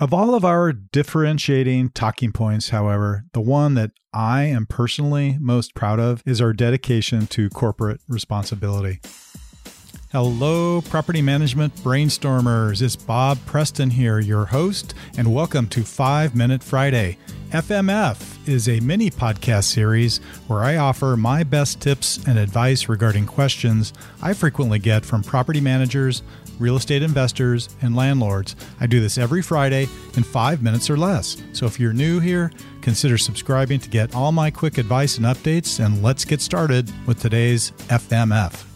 Of all of our differentiating talking points, however, the one that I am personally most proud of is our dedication to corporate responsibility. Hello, property management brainstormers. It's Bob Preston here, your host, and welcome to 5 Minute Friday. FMF is a mini podcast series where I offer my best tips and advice regarding questions I frequently get from property managers, real estate investors, and landlords. I do this every Friday in five minutes or less. So if you're new here, consider subscribing to get all my quick advice and updates. And let's get started with today's FMF.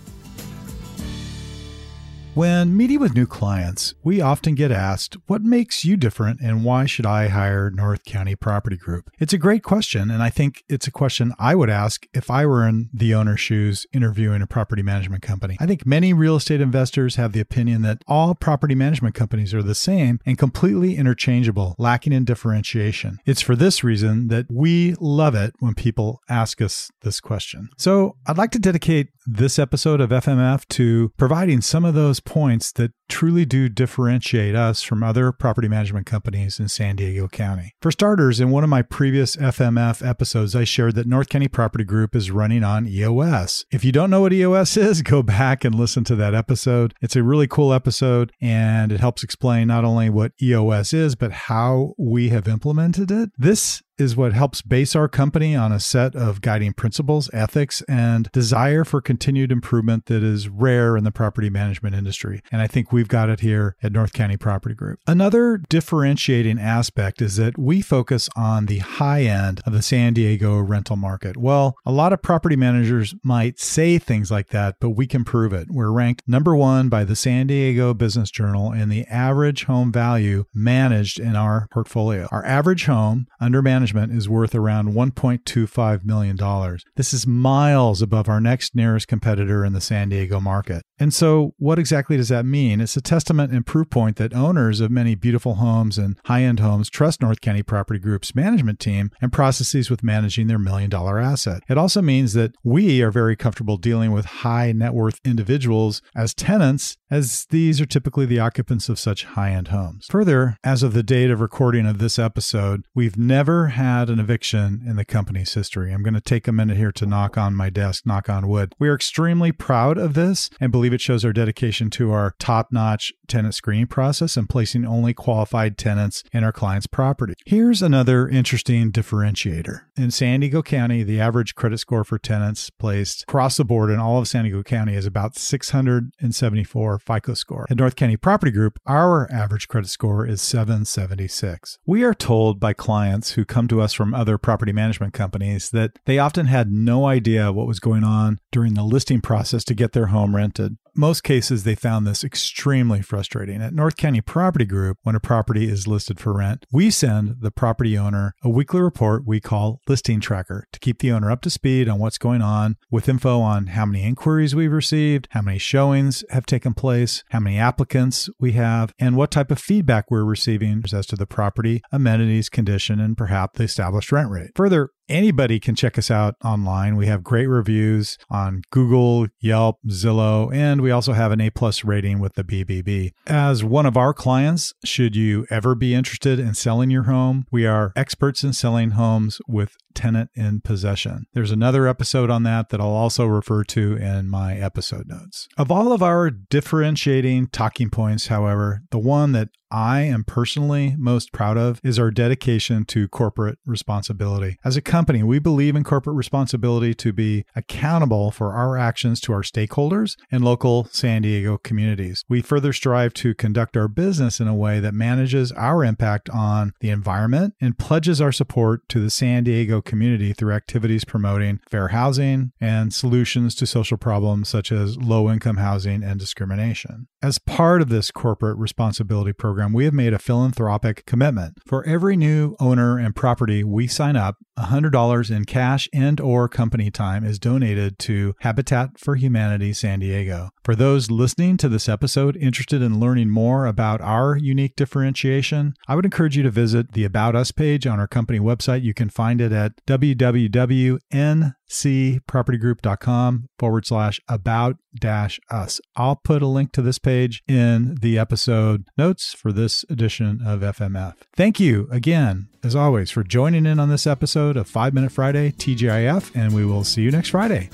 When meeting with new clients, we often get asked, What makes you different and why should I hire North County Property Group? It's a great question, and I think it's a question I would ask if I were in the owner's shoes interviewing a property management company. I think many real estate investors have the opinion that all property management companies are the same and completely interchangeable, lacking in differentiation. It's for this reason that we love it when people ask us this question. So I'd like to dedicate this episode of FMF to providing some of those points that truly do differentiate us from other property management companies in San Diego County. For starters, in one of my previous FMF episodes, I shared that North County Property Group is running on EOS. If you don't know what EOS is, go back and listen to that episode. It's a really cool episode and it helps explain not only what EOS is, but how we have implemented it. This is what helps base our company on a set of guiding principles, ethics, and desire for continued improvement that is rare in the property management industry. And I think we've got it here at North County Property Group. Another differentiating aspect is that we focus on the high end of the San Diego rental market. Well, a lot of property managers might say things like that, but we can prove it. We're ranked number one by the San Diego Business Journal in the average home value managed in our portfolio. Our average home under management is worth around $1.25 million. This is miles above our next nearest competitor in the San Diego market. And so, what exactly does that mean? It's a testament and proof point that owners of many beautiful homes and high end homes trust North County Property Group's management team and processes with managing their million dollar asset. It also means that we are very comfortable dealing with high net worth individuals as tenants, as these are typically the occupants of such high end homes. Further, as of the date of recording of this episode, we've never had an eviction in the company's history. I'm going to take a minute here to knock on my desk, knock on wood. We are extremely proud of this and believe it shows our dedication to our top notch tenant screening process and placing only qualified tenants in our client's property. Here's another interesting differentiator. In San Diego County, the average credit score for tenants placed across the board in all of San Diego County is about 674 FICO score. At North County Property Group, our average credit score is 776. We are told by clients who come to us from other property management companies that they often had no idea what was going on during the listing process to get their home rented most cases, they found this extremely frustrating. At North County Property Group, when a property is listed for rent, we send the property owner a weekly report we call Listing Tracker to keep the owner up to speed on what's going on with info on how many inquiries we've received, how many showings have taken place, how many applicants we have, and what type of feedback we're receiving as to the property, amenities, condition, and perhaps the established rent rate. Further, anybody can check us out online. We have great reviews on Google, Yelp, Zillow, and we also have an A plus rating with the BBB. As one of our clients, should you ever be interested in selling your home, we are experts in selling homes with tenant in possession. There's another episode on that that I'll also refer to in my episode notes. Of all of our differentiating talking points, however, the one that I am personally most proud of is our dedication to corporate responsibility. As a company, we believe in corporate responsibility to be accountable for our actions to our stakeholders and local San Diego communities. We further strive to conduct our business in a way that manages our impact on the environment and pledges our support to the San Diego community through activities promoting fair housing and solutions to social problems such as low income housing and discrimination. As part of this corporate responsibility program, we have made a philanthropic commitment. For every new owner and property we sign up, $100 in cash and or company time is donated to Habitat for Humanity San Diego. For those listening to this episode interested in learning more about our unique differentiation, I would encourage you to visit the About Us page on our company website. You can find it at www.n cpropertygroup.com forward slash about dash us. I'll put a link to this page in the episode notes for this edition of FMF. Thank you again, as always, for joining in on this episode of Five Minute Friday TGIF, and we will see you next Friday.